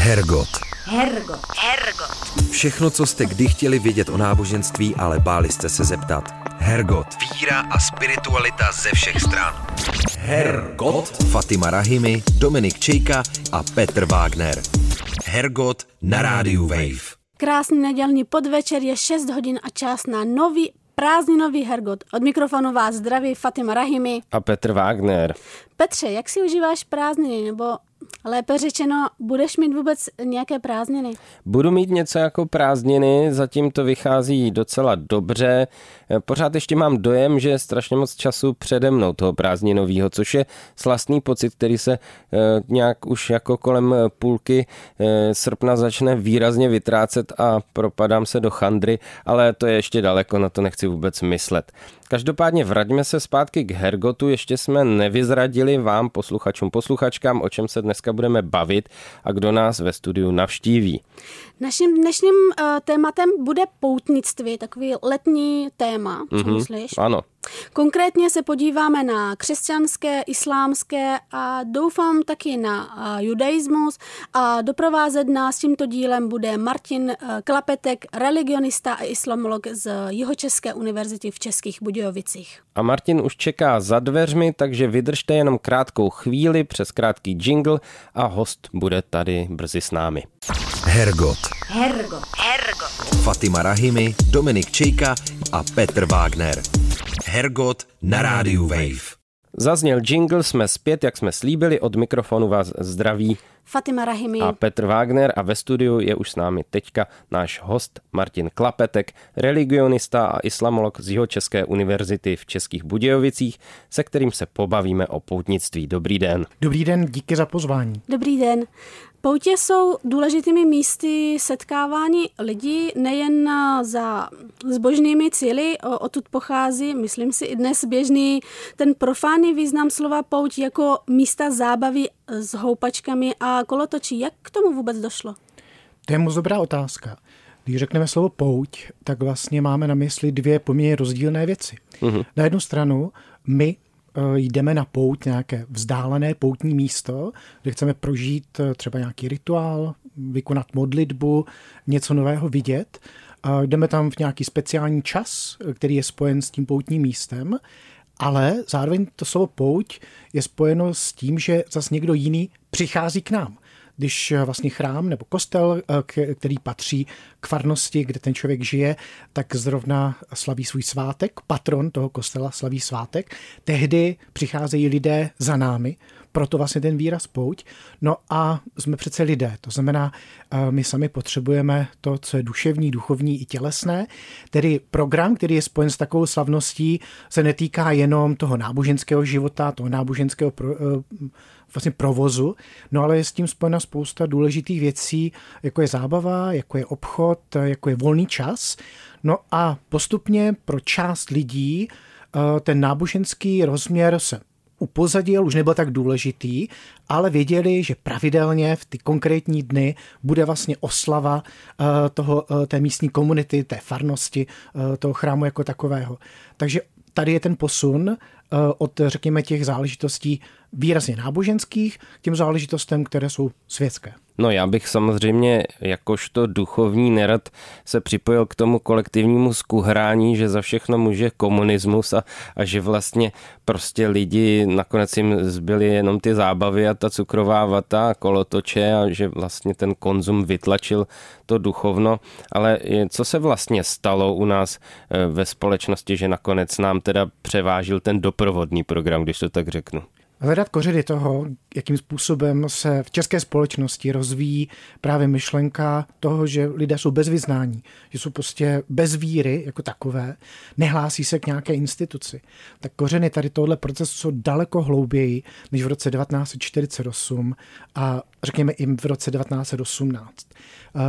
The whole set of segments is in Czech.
Hergot. Hergot. Hergot. Všechno, co jste kdy chtěli vědět o náboženství, ale báli jste se zeptat. Hergot. Víra a spiritualita ze všech stran. Hergot. Fatima Rahimi, Dominik Čejka a Petr Wagner. Hergot na rádiu Wave. Krásný nedělní podvečer je 6 hodin a čas na nový prázdninový Hergot. Od mikrofonu vás zdraví Fatima Rahimi. A Petr Wagner. Petře, jak si užíváš prázdniny, nebo lépe řečeno, budeš mít vůbec nějaké prázdniny? Budu mít něco jako prázdniny, zatím to vychází docela dobře. Pořád ještě mám dojem, že je strašně moc času přede mnou toho prázdninového, což je slastný pocit, který se eh, nějak už jako kolem půlky eh, srpna začne výrazně vytrácet a propadám se do chandry, ale to je ještě daleko, na to nechci vůbec myslet. Každopádně vraťme se zpátky k Hergotu, ještě jsme nevyzradili vám, posluchačům, posluchačkám, o čem se dneska budeme bavit a kdo nás ve studiu navštíví. Naším dnešním uh, tématem bude poutnictví, takový letní téma, co mm-hmm. myslíš? Ano. Konkrétně se podíváme na křesťanské, islámské a doufám taky na uh, judaismus a doprovázet nás tímto dílem bude Martin uh, Klapetek, religionista a islamolog z Jihočeské univerzity v Českých Budějovicích. A Martin už čeká za dveřmi, takže vydržte jenom krátkou chvíli přes krátký jingle a host bude tady brzy s námi. Hergot. Hergot. Hergot. Fatima Rahimi, Dominik Čejka a Petr Wagner. Hergot na rádiu Wave. Zazněl jingle, jsme zpět, jak jsme slíbili, od mikrofonu vás zdraví Fatima Rahimi a Petr Wagner a ve studiu je už s námi teďka náš host Martin Klapetek, religionista a islamolog z Jihočeské univerzity v Českých Budějovicích, se kterým se pobavíme o poutnictví. Dobrý den. Dobrý den, díky za pozvání. Dobrý den. Poutě jsou důležitými místy setkávání lidí nejen za zbožnými cíly, odtud pochází, myslím si, i dnes běžný ten profánní význam slova pouť jako místa zábavy s houpačkami a kolotočí. Jak k tomu vůbec došlo? To je moc dobrá otázka. Když řekneme slovo pouť, tak vlastně máme na mysli dvě poměrně rozdílné věci. Uh-huh. Na jednu stranu my jdeme na pout, nějaké vzdálené poutní místo, kde chceme prožít eh, třeba nějaký rituál, vykonat modlitbu, něco nového vidět. Jdeme tam v nějaký speciální čas, eh, který je spojen s tím poutním místem, ale zároveň to slovo pouť je spojeno s tím, že zase někdo jiný přichází k nám když eh, vlastně chrám nebo kostel, eh, který patří k farnosti, kde ten člověk žije, tak zrovna slaví svůj svátek, patron toho kostela slaví svátek, tehdy přicházejí lidé za námi, proto vlastně ten výraz pouť. No a jsme přece lidé, to znamená, eh, my sami potřebujeme to, co je duševní, duchovní i tělesné. Tedy program, který je spojen s takovou slavností, se netýká jenom toho náboženského života, toho náboženského pro, vlastně provozu, no ale je s tím spojena spousta důležitých věcí, jako je zábava, jako je obchod, jako je volný čas. No a postupně pro část lidí eh, ten náboženský rozměr se upozadil, už nebyl tak důležitý, ale věděli, že pravidelně v ty konkrétní dny bude vlastně oslava eh, toho, eh, té místní komunity, té farnosti, toho chrámu jako takového. Takže tady je ten posun od, řekněme, těch záležitostí výrazně náboženských k těm záležitostem, které jsou světské. No já bych samozřejmě jakožto duchovní nerad se připojil k tomu kolektivnímu skuhrání, že za všechno může komunismus a, a že vlastně prostě lidi nakonec jim zbyly jenom ty zábavy a ta cukrová vata a kolotoče a že vlastně ten konzum vytlačil to duchovno. Ale co se vlastně stalo u nás eh, ve společnosti, že nakonec nám teda převážil ten doprovodný program, když to tak řeknu? Hledat kořeny toho, jakým způsobem se v české společnosti rozvíjí právě myšlenka toho, že lidé jsou bez vyznání, že jsou prostě bez víry jako takové, nehlásí se k nějaké instituci. Tak kořeny tady tohle procesu jsou daleko hlouběji než v roce 1948 a řekněme i v roce 1918.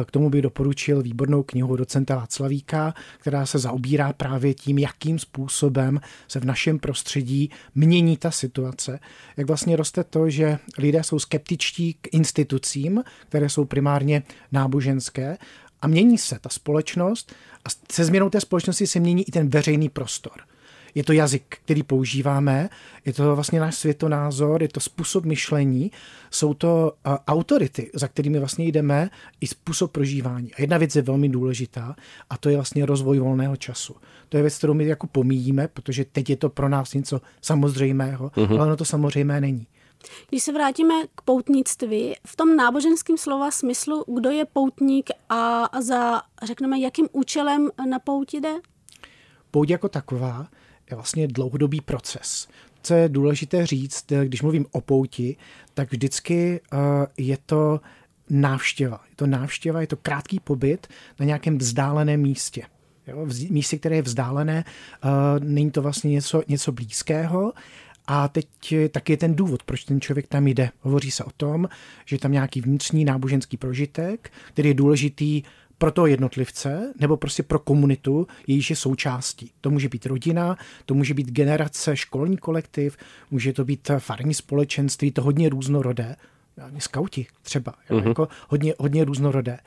K tomu bych doporučil výbornou knihu docenta Václavíka, která se zaobírá právě tím, jakým způsobem se v našem prostředí mění ta situace. Jak vlastně roste to, že lidé jsou skeptičtí k institucím, které jsou primárně náboženské a mění se ta společnost a se změnou té společnosti se mění i ten veřejný prostor. Je to jazyk, který používáme, je to vlastně náš světonázor, je to způsob myšlení, jsou to uh, autority, za kterými vlastně jdeme, i způsob prožívání. A jedna věc je velmi důležitá a to je vlastně rozvoj volného času. To je věc, kterou my jako pomíjíme, protože teď je to pro nás něco samozřejmého, uh-huh. ale ono to samozřejmé není. Když se vrátíme k poutnictví, v tom náboženském slova smyslu, kdo je poutník a za, řekneme, jakým účelem na pouti jde? Pouť jako taková je vlastně dlouhodobý proces. Co je důležité říct, když mluvím o pouti, tak vždycky uh, je to návštěva. Je to návštěva, je to krátký pobyt na nějakém vzdáleném místě. Jo, místě, které je vzdálené, uh, není to vlastně něco, něco blízkého, a teď taky je ten důvod, proč ten člověk tam jde. Hovoří se o tom, že je tam nějaký vnitřní náboženský prožitek, který je důležitý pro toho jednotlivce nebo prostě pro komunitu, jejíž je součástí. To může být rodina, to může být generace, školní kolektiv, může to být farní společenství, to hodně různorodé. Skauti třeba, mm-hmm. jako hodně, hodně různorodé.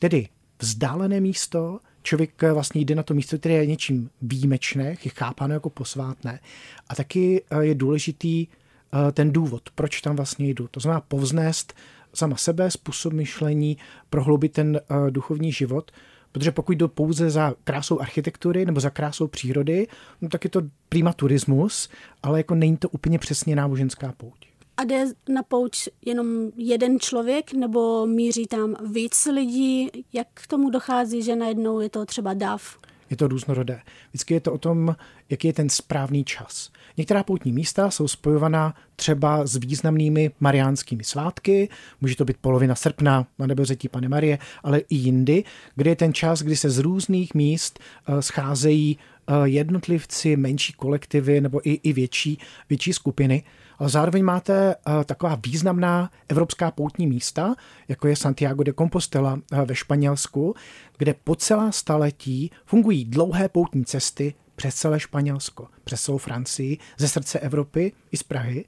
Tedy vzdálené místo, člověk vlastně jde na to místo, které je něčím výjimečné, je chápáno jako posvátné. A taky eh, je důležitý eh, ten důvod, proč tam vlastně jdu. To znamená povznést sama sebe, způsob myšlení, prohloubit ten uh, duchovní život, protože pokud jdu pouze za krásou architektury nebo za krásou přírody, no tak je to prima turismus, ale jako není to úplně přesně náboženská pouť. A jde na pouč jenom jeden člověk nebo míří tam víc lidí? Jak k tomu dochází, že najednou je to třeba dav? Je to různorodé. Vždycky je to o tom, jaký je ten správný čas. Některá poutní místa jsou spojovaná třeba s významnými mariánskými svátky, může to být polovina srpna na nebevzetí Pane Marie, ale i jindy, kde je ten čas, kdy se z různých míst eh, scházejí eh, jednotlivci, menší kolektivy nebo i, i větší, větší skupiny zároveň máte eh, taková významná evropská poutní místa, jako je Santiago de Compostela eh, ve Španělsku, kde po celá staletí fungují dlouhé poutní cesty přes celé Španělsko, přes celou Francii, ze srdce Evropy i z Prahy.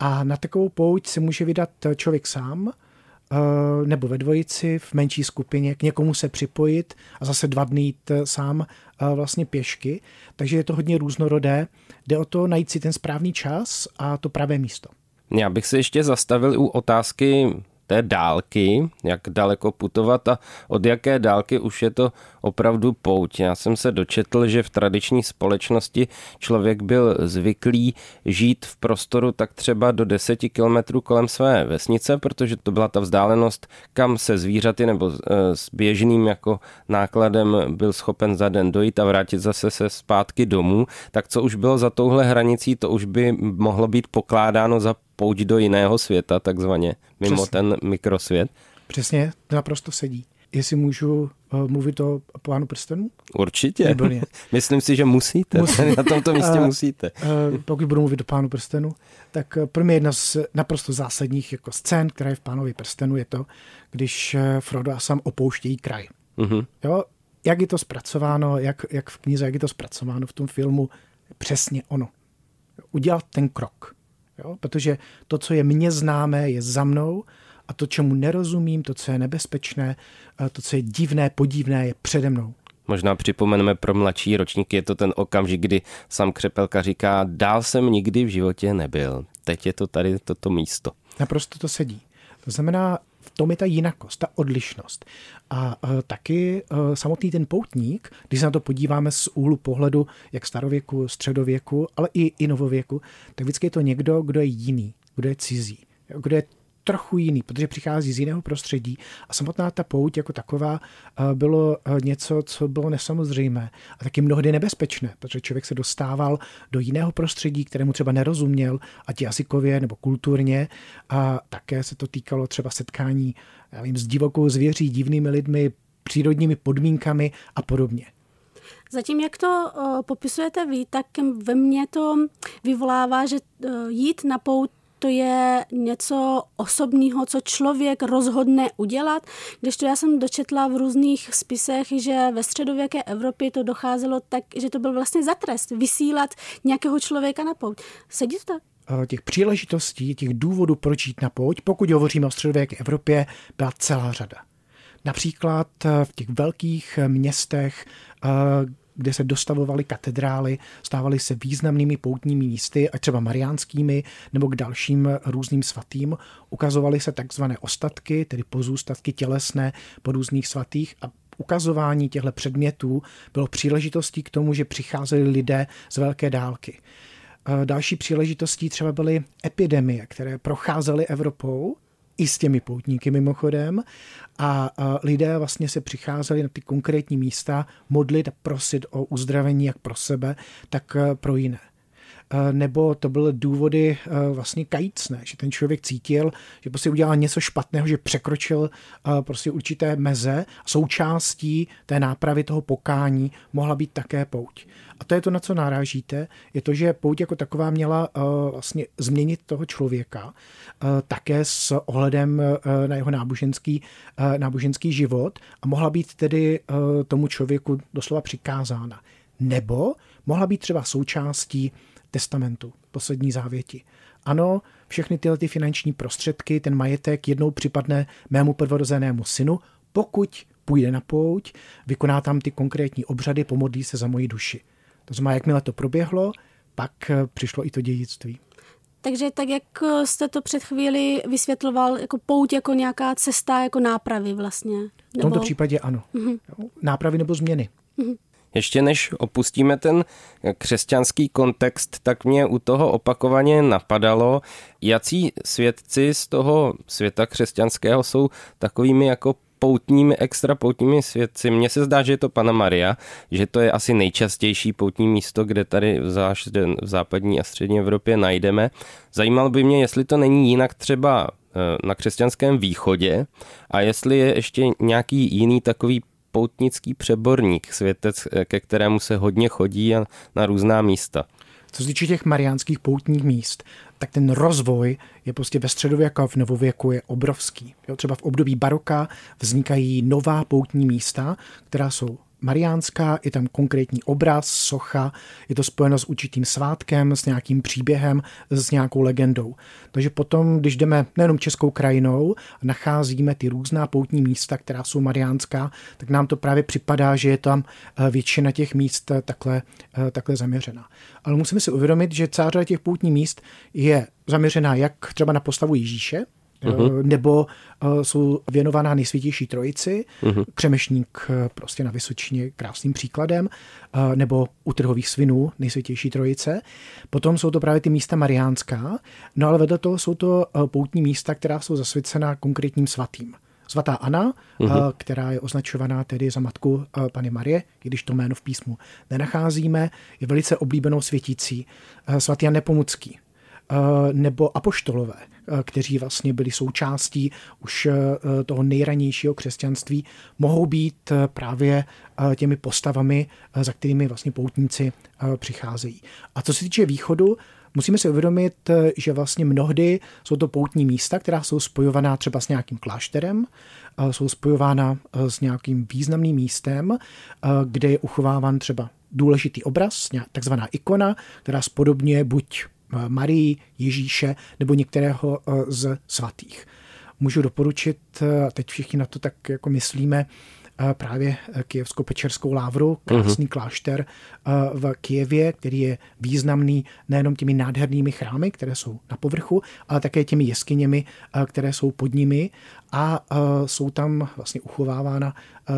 A na takovou pouť se může vydat člověk sám, nebo ve dvojici, v menší skupině, k někomu se připojit a zase dva dny jít eh, sám eh, vlastně pěšky. Takže je to hodně různorodé. Jde o to najít si ten správný čas a to pravé místo. Já bych se ještě zastavil u otázky té dálky, jak daleko putovat a od jaké dálky už je to opravdu pouť. Já jsem se dočetl, že v tradiční společnosti člověk byl zvyklý žít v prostoru tak třeba do deseti kilometrů kolem své vesnice, protože to byla ta vzdálenost, kam se zvířaty nebo eh, s běžným jako nákladem byl schopen za den dojít a vrátit zase se zpátky domů, tak co už bylo za touhle hranicí, to už by mohlo být pokládáno za pouť do jiného světa, takzvaně, mimo Přesně. ten mikrosvět. Přesně, to naprosto sedí. Jestli můžu uh, mluvit o plánu prstenů? Určitě. Výborně. Myslím si, že musíte. Musí. Na tomto místě uh, musíte. Uh, pokud budu mluvit o plánu prstenů, tak pro mě jedna z naprosto zásadních jako scén, která je v pánovi prstenu, je to, když Frodo a Sam opouštějí kraj. Uh-huh. Jo? Jak je to zpracováno, jak, jak v knize, jak je to zpracováno v tom filmu, přesně ono. Udělat ten krok Jo? Protože to, co je mně známé, je za mnou a to, čemu nerozumím, to, co je nebezpečné, to, co je divné, podivné, je přede mnou. Možná připomeneme pro mladší ročníky, je to ten okamžik, kdy sam Křepelka říká, dál jsem nikdy v životě nebyl. Teď je to tady toto místo. Naprosto to sedí. To znamená, tom je ta jinakost, ta odlišnost. A uh, taky uh, samotný ten poutník, když se na to podíváme z úhlu pohledu jak starověku, středověku, ale i, i novověku, tak vždycky je to někdo, kdo je jiný, kdo je cizí, kdo je trochu jiný, protože přichází z jiného prostředí a samotná ta pouť jako taková eh, bylo eh, něco, co bylo nesamozřejmé a taky mnohdy nebezpečné, protože člověk se dostával do jiného prostředí, kterému třeba nerozuměl, ať jazykově nebo kulturně a také se to týkalo třeba setkání já vím, s divokou zvěří, divnými lidmi, přírodními podmínkami a podobně. Zatím, jak to uh, popisujete vy, tak ve mně to vyvolává, že jít na pout to je něco osobního, co člověk rozhodne udělat, když to já jsem dočetla v různých spisech, že ve středověké Evropě to docházelo tak, že to byl vlastně za trest vysílat nějakého člověka na pouť. Sedí to tak? Eh, těch příležitostí, těch důvodů, proč jít na pouť, pokud hovoříme o středověké Evropě, byla celá řada. Například eh, v těch velkých městech, eh, kde se dostavovaly katedrály, stávaly se významnými poutními místy, ať třeba mariánskými nebo k dalším různým svatým. Ukazovaly se takzvané ostatky, tedy pozůstatky tělesné po různých svatých a ukazování těchto předmětů bylo příležitostí k tomu, že přicházeli lidé z velké dálky. Další příležitostí třeba byly epidemie, které procházely Evropou, i s těmi poutníky mimochodem a lidé vlastně se přicházeli na ty konkrétní místa modlit a prosit o uzdravení jak pro sebe, tak e, pro jiné. Eh, nebo to byly důvody eh, vlastně kajícné, že ten člověk cítil, že prostě udělal něco špatného, že překročil eh, prostě určité meze. Součástí té nápravy toho pokání mohla být také pouť. A to je to, na co narážíte, je to, že pouť jako taková měla vlastně změnit toho člověka také s ohledem na jeho náboženský, náboženský život a mohla být tedy tomu člověku doslova přikázána. Nebo mohla být třeba součástí testamentu, poslední závěti. Ano, všechny tyhle ty finanční prostředky, ten majetek jednou připadne mému prvorozenému synu, pokud půjde na pouť, vykoná tam ty konkrétní obřady, pomodlí se za moji duši. To znamená, jakmile to proběhlo, pak eh, přišlo i to dědictví. Takže tak, jak eh, jste to před chvíli vysvětloval, jako pouť jako nějaká cesta, jako nápravy vlastně. Nebo... V tomto případě ano. Mm-hmm. Nápravy nebo změny. Mm-hmm. Ještě než opustíme ten křesťanský kontext, tak mě u toho opakovaně napadalo, jací svědci z toho světa křesťanského jsou takovými jako poutními, extra poutními svědci. Mně se zdá, že je to Pana Maria, že to je asi nejčastější poutní místo, kde tady v západní a střední Evropě najdeme. Zajímalo by mě, jestli to není jinak třeba eh, na křesťanském východě a jestli je ještě nějaký jiný takový poutnický přeborník, světec, ke kterému se hodně chodí a na různá místa. Co se týče těch mariánských poutních míst, tak ten rozvoj je prostě ve středověku a v novověku je obrovský. Jo, třeba v období baroka vznikají nová poutní místa, která jsou mariánská, je tam konkrétní obraz, socha, je to spojeno s určitým svátkem, s nějakým příběhem, s nějakou legendou. Takže potom, když jdeme nejenom českou krajinou, nacházíme ty různá poutní místa, která jsou mariánská, tak nám to právě připadá, že je tam eh, většina těch míst eh, takhle, eh, takhle zaměřená. Ale musíme si uvědomit, že celá těch poutní míst je zaměřená jak třeba na postavu Ježíše, uh-huh. nebo uh, jsou věnovaná nejsvětější trojici, uh-huh. Křemešník uh, prostě na Vysočině krásným příkladem, uh, nebo u trhových svinů nejsvětější trojice. Potom jsou to právě ty místa mariánská, no ale vedle toho jsou to uh, poutní místa, která jsou zasvěcená konkrétním svatým. Svatá Anna, uh-huh. která je označovaná tedy za matku Pany Marie, i když to jméno v písmu nenacházíme, je velice oblíbenou světící. Svatý Jan Nepomucký, nebo apoštolové, kteří vlastně byli součástí už toho nejranějšího křesťanství, mohou být právě těmi postavami, za kterými vlastně poutníci přicházejí. A co se týče východu, musíme si uvědomit, že vlastně mnohdy jsou to poutní místa, která jsou spojovaná třeba s nějakým klášterem, jsou spojována s nějakým významným místem, kde je uchováván třeba důležitý obraz, takzvaná ikona, která spodobně buď Marii, Ježíše nebo některého eh, z svatých. Můžu doporučit, eh, a teď všichni na to tak jako myslíme, eh, právě Kijevsko-Pečerskou lávru, krásný uh-huh. klášter v Kijevě, který je významný nejenom těmi nádhernými chrámy, které jsou na povrchu, ale také těmi jeskyněmi, které jsou pod nimi a jsou tam vlastně uchovávána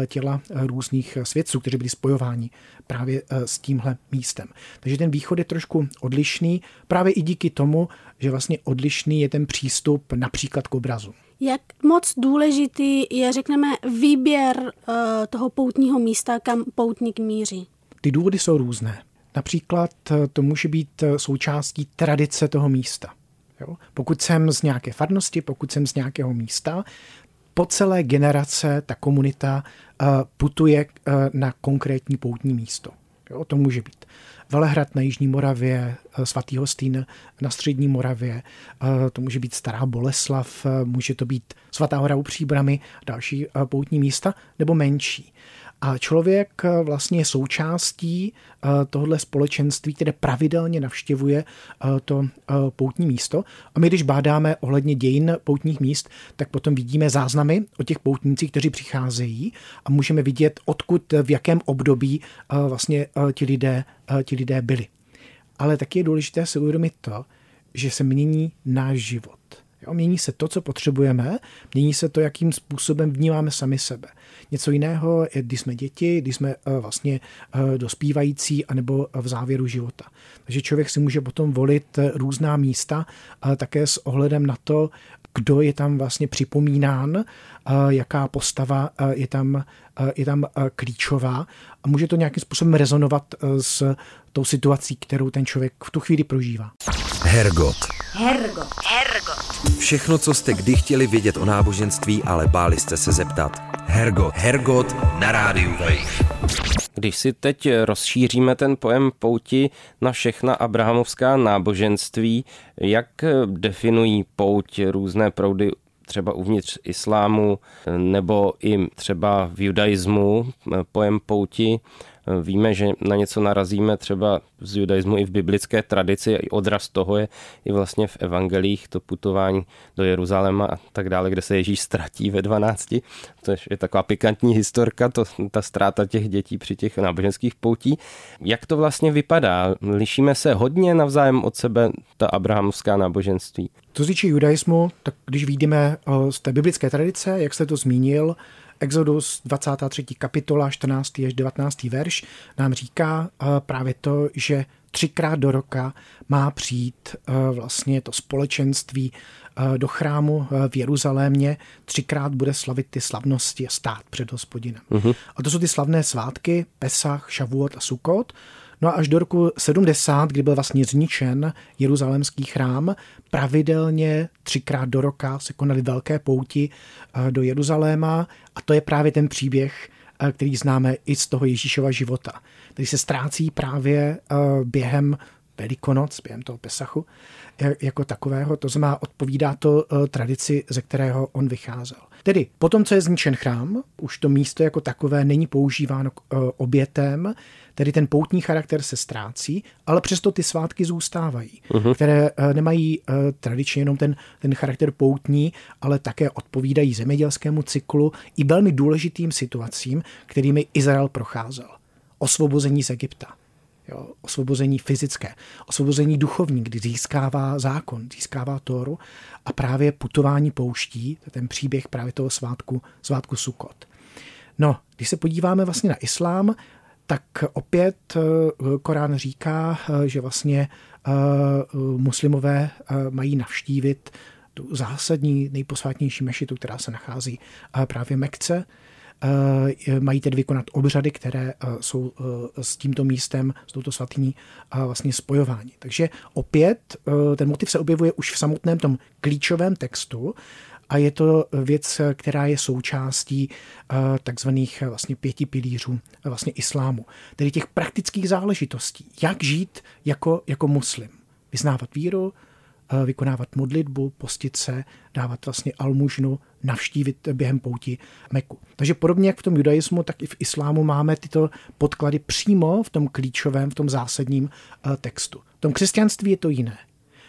těla různých svědců, kteří byli spojováni právě s tímhle místem. Takže ten východ je trošku odlišný, právě i díky tomu, že vlastně odlišný je ten přístup například k obrazu. Jak moc důležitý je, řekneme, výběr toho poutního místa, kam poutník míří? Ty důvody jsou různé. Například to může být součástí tradice toho místa. Jo? Pokud jsem z nějaké farnosti, pokud jsem z nějakého místa, po celé generace ta komunita putuje na konkrétní poutní místo. Jo? To může být Velehrad na Jižní Moravě, uh, svatý Hostýn na Střední Moravě, to může být Stará Boleslav, může to být Svatá hora u Příbramy, další poutní místa, nebo menší. A člověk vlastně je součástí tohle společenství, které pravidelně navštěvuje to poutní místo. A my, když bádáme ohledně dějin poutních míst, tak potom vidíme záznamy o těch poutnících, kteří přicházejí a můžeme vidět, odkud, v jakém období vlastně ti lidé, ti lidé byli. Ale taky je důležité si uvědomit to, že se mění náš život. Jo, mění se to, co potřebujeme, mění se to, jakým způsobem vnímáme sami sebe. Něco jiného je, když jsme děti, když jsme uh, vlastně uh, dospívající, anebo v závěru života. Takže člověk si může potom volit eh, různá místa, také s ohledem na to, kdo je tam vlastně připomínán, jaká postava je tam, je tam klíčová a může to nějakým způsobem rezonovat s tou situací, kterou ten člověk v tu chvíli prožívá. Hergot. Hergot. Hergot. Všechno, co jste kdy chtěli vědět o náboženství, ale báli jste se zeptat. Hergot. Hergot na rádiu Wave. Když si teď rozšíříme ten pojem pouti na všechna abrahamovská náboženství, jak definují pouť různé proudy třeba uvnitř islámu nebo i třeba v judaismu pojem pouti Víme, že na něco narazíme třeba z judaismu i v biblické tradici. Odraz toho je i vlastně v evangelích to putování do Jeruzaléma a tak dále, kde se Ježíš ztratí ve 12. To je taková pikantní historka, to, ta ztráta těch dětí při těch náboženských poutí. Jak to vlastně vypadá? Lišíme se hodně navzájem od sebe ta abrahamovská náboženství? Co se týče judaismu, tak když vidíme z té biblické tradice, jak jste to zmínil, Exodus 23. kapitola 14. až 19. verš nám říká eh, právě to, že třikrát do roka má přijít eh, vlastně to společenství eh, do chrámu v Jeruzalémě, třikrát bude slavit ty slavnosti a stát před hospodinem. Uh-huh. A to jsou ty slavné svátky Pesach, Šavuot a Sukot. No a až do roku 70, kdy byl vlastně zničen jeruzalémský chrám, pravidelně třikrát do roka se konaly velké pouti eh, do Jeruzaléma a to je právě ten příběh, eh, který známe i z toho Ježíšova života, který se ztrácí právě eh, během Velikonoc, během toho Pesachu, jako takového, to znamená, odpovídá to tradici, ze kterého on vycházel. Tedy potom, co je zničen chrám, už to místo jako takové není používáno k obětem, Tedy ten poutní charakter se ztrácí, ale přesto ty svátky zůstávají, uh-huh. které eh, nemají tradičně jenom ten, ten charakter poutní, ale také odpovídají zemědělskému cyklu i velmi důležitým situacím, kterými Izrael procházel. Osvobození z Egypta, jo, osvobození fyzické, osvobození duchovní, kdy získává zákon, získává Tóru a právě putování pouští, ten příběh právě toho svátku, svátku Sukot. No, když se podíváme vlastně na islám, tak opět eh, Korán říká, eh, že vlastně eh, muslimové mají navštívit tu zásadní, nejposvátnější mešitu, která se nachází právě Mekce. Mají tedy vykonat obřady, které jsou s tímto místem, s touto svatyní vlastně spojováni. Takže opět ten motiv se objevuje už v samotném tom klíčovém textu, a je to věc, která je součástí eh, takzvaných eh, vlastně pěti pilířů eh, vlastně islámu, tedy těch praktických záležitostí. Jak žít jako, jako muslim. Vyznávat víru, vykonávat modlitbu, postit se, dávat vlastně almužnu, navštívit během pouti Meku. Takže podobně jak v tom judaismu, tak i v islámu máme tyto podklady přímo v tom klíčovém, v tom zásadním textu. V tom křesťanství je to jiné.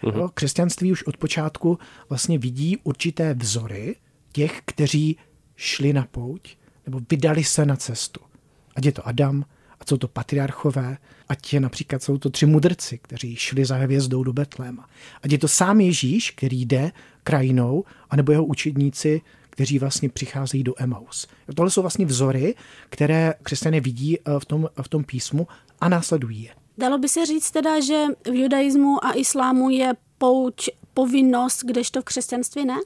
Mm-hmm. Křesťanství už od počátku vlastně vidí určité vzory těch, kteří šli na pouť nebo vydali se na cestu. Ať je to Adam, a jsou to patriarchové, ať je například jsou to tři mudrci, kteří šli za hvězdou do Betléma. Ať je to sám Ježíš, který jde krajinou, anebo jeho učedníci, kteří vlastně přicházejí do Emaus. Tohle jsou vlastně vzory, které křesťané vidí eh, v tom, v tom písmu a následují je. Dalo by se říct teda, že v judaismu a islámu je pouč povinnost, kdežto v křesťanství ne?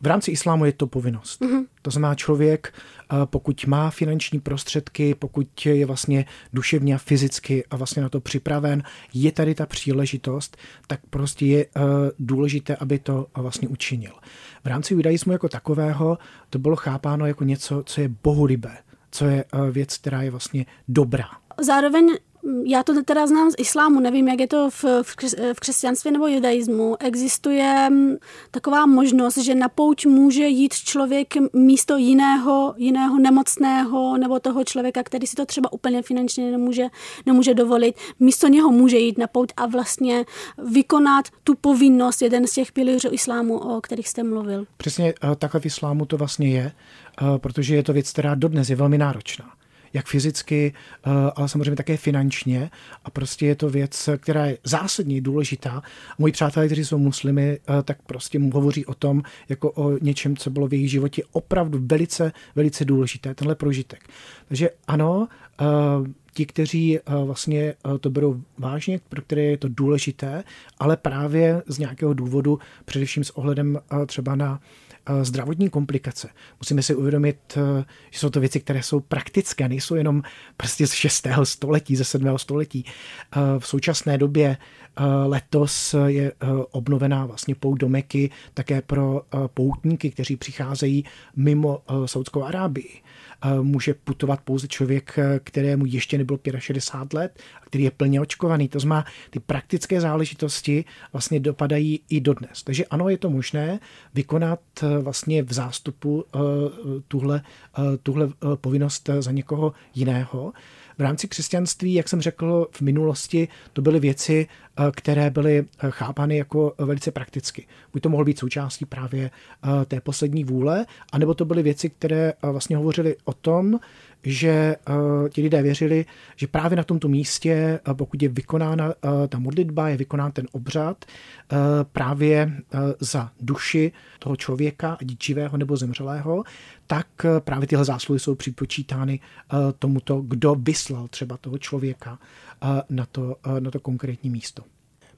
V rámci islámu je to povinnost. Mm-hmm. To znamená, člověk, eh, pokud má finanční prostředky, pokud je vlastně duševně a fyzicky a vlastně na to připraven, je tady ta příležitost, tak prostě je eh, důležité, aby to vlastně učinil. V rámci judaismu jako takového to bylo chápáno jako něco, co je bohulibé, co je eh, věc, která je vlastně dobrá. Zároveň já to teda znám z islámu, nevím, jak je to v, v, v křesťanství nebo judaismu. Existuje mm, taková možnost, že na pouť může jít člověk místo jiného, jiného nemocného nebo toho člověka, který si to třeba úplně finančně nemůže, nemůže dovolit. Místo něho může jít na pouť a vlastně vykonat tu povinnost, jeden z těch pilířů islámu, o kterých jste mluvil. Přesně eh, takhle v islámu to vlastně je, eh, protože je to věc, která dodnes je velmi náročná jak fyzicky, eh, ale samozřejmě také finančně. A prostě je to věc, která je zásadně důležitá. Moji přátelé, kteří jsou muslimy, eh, tak prostě mu hovoří o tom, jako o něčem, co bylo v jejich životě opravdu velice, velice důležité, tenhle prožitek. Takže ano, eh, ti, kteří vlastně to berou vážně, pro které je to důležité, ale právě z nějakého důvodu, především s ohledem třeba na zdravotní komplikace. Musíme si uvědomit, eh, že jsou to věci, které jsou praktické, nejsou jenom prostě z 6. století, ze 7. století. Eh, v současné době letos je obnovená vlastně pout do Meky také pro poutníky, kteří přicházejí mimo Saudskou Arábii může putovat pouze člověk, kterému ještě nebylo 65 let a který je plně očkovaný. To znamená, ty praktické záležitosti vlastně dopadají i dodnes. Takže ano, je to možné vykonat eh, vlastně v zástupu eh, tuhle, eh, tuhle povinnost za někoho jiného. V rámci křesťanství, jak jsem řekl v minulosti, to byly věci, eh, které byly eh, chápány jako velice prakticky. Buď to mohlo být součástí právě eh, té poslední vůle, anebo to byly věci, které vlastně hovořily o tom, že uh, ti lidé věřili, že právě na tomto místě, uh, pokud je vykonána uh, ta modlitba, je vykonán ten obřad uh, právě uh, za duši toho člověka, ať živého nebo zemřelého, tak uh, právě tyhle zásluhy jsou připočítány uh, tomuto, kdo vyslal třeba toho člověka uh, na, to, uh, na to konkrétní místo.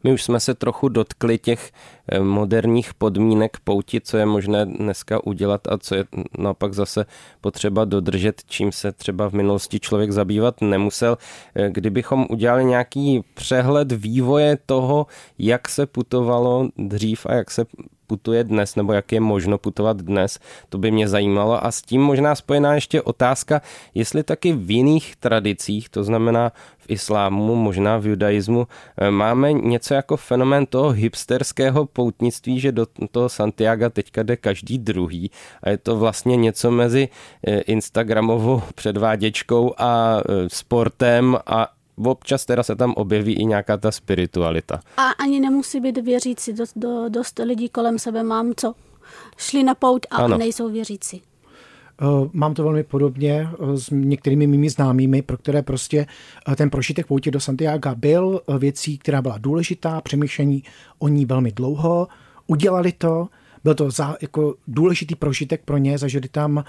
My už jsme se trochu dotkli těch eh, moderních podmínek pouti, co je možné dneska udělat a co je naopak zase potřeba dodržet, čím se třeba v minulosti člověk zabývat nemusel. Eh, kdybychom udělali nějaký přehled vývoje toho, jak se putovalo dřív a jak se putuje dnes, nebo jak je možno putovat dnes, to by mě zajímalo. A s tím možná spojená ještě otázka, jestli taky v jiných tradicích, to znamená v islámu, možná v judaismu, eh, máme něco jako fenomén toho hipsterského poutnictví, že do toho Santiago teďka jde každý druhý a je to vlastně něco mezi eh, Instagramovou předváděčkou a eh, sportem a občas teda se tam objeví i nějaká ta spiritualita. A ani nemusí být věřící, dost, do, dost lidí kolem sebe mám, co šli na pout a ano. nejsou věřící. Eh, mám to velmi podobně eh, s některými mými známými, pro které prostě eh, ten prožitek poutě do Santiago byl věcí, která byla důležitá, přemýšlení o ní velmi dlouho, udělali to, byl to za, jako důležitý prožitek pro ně, zažili tam uh,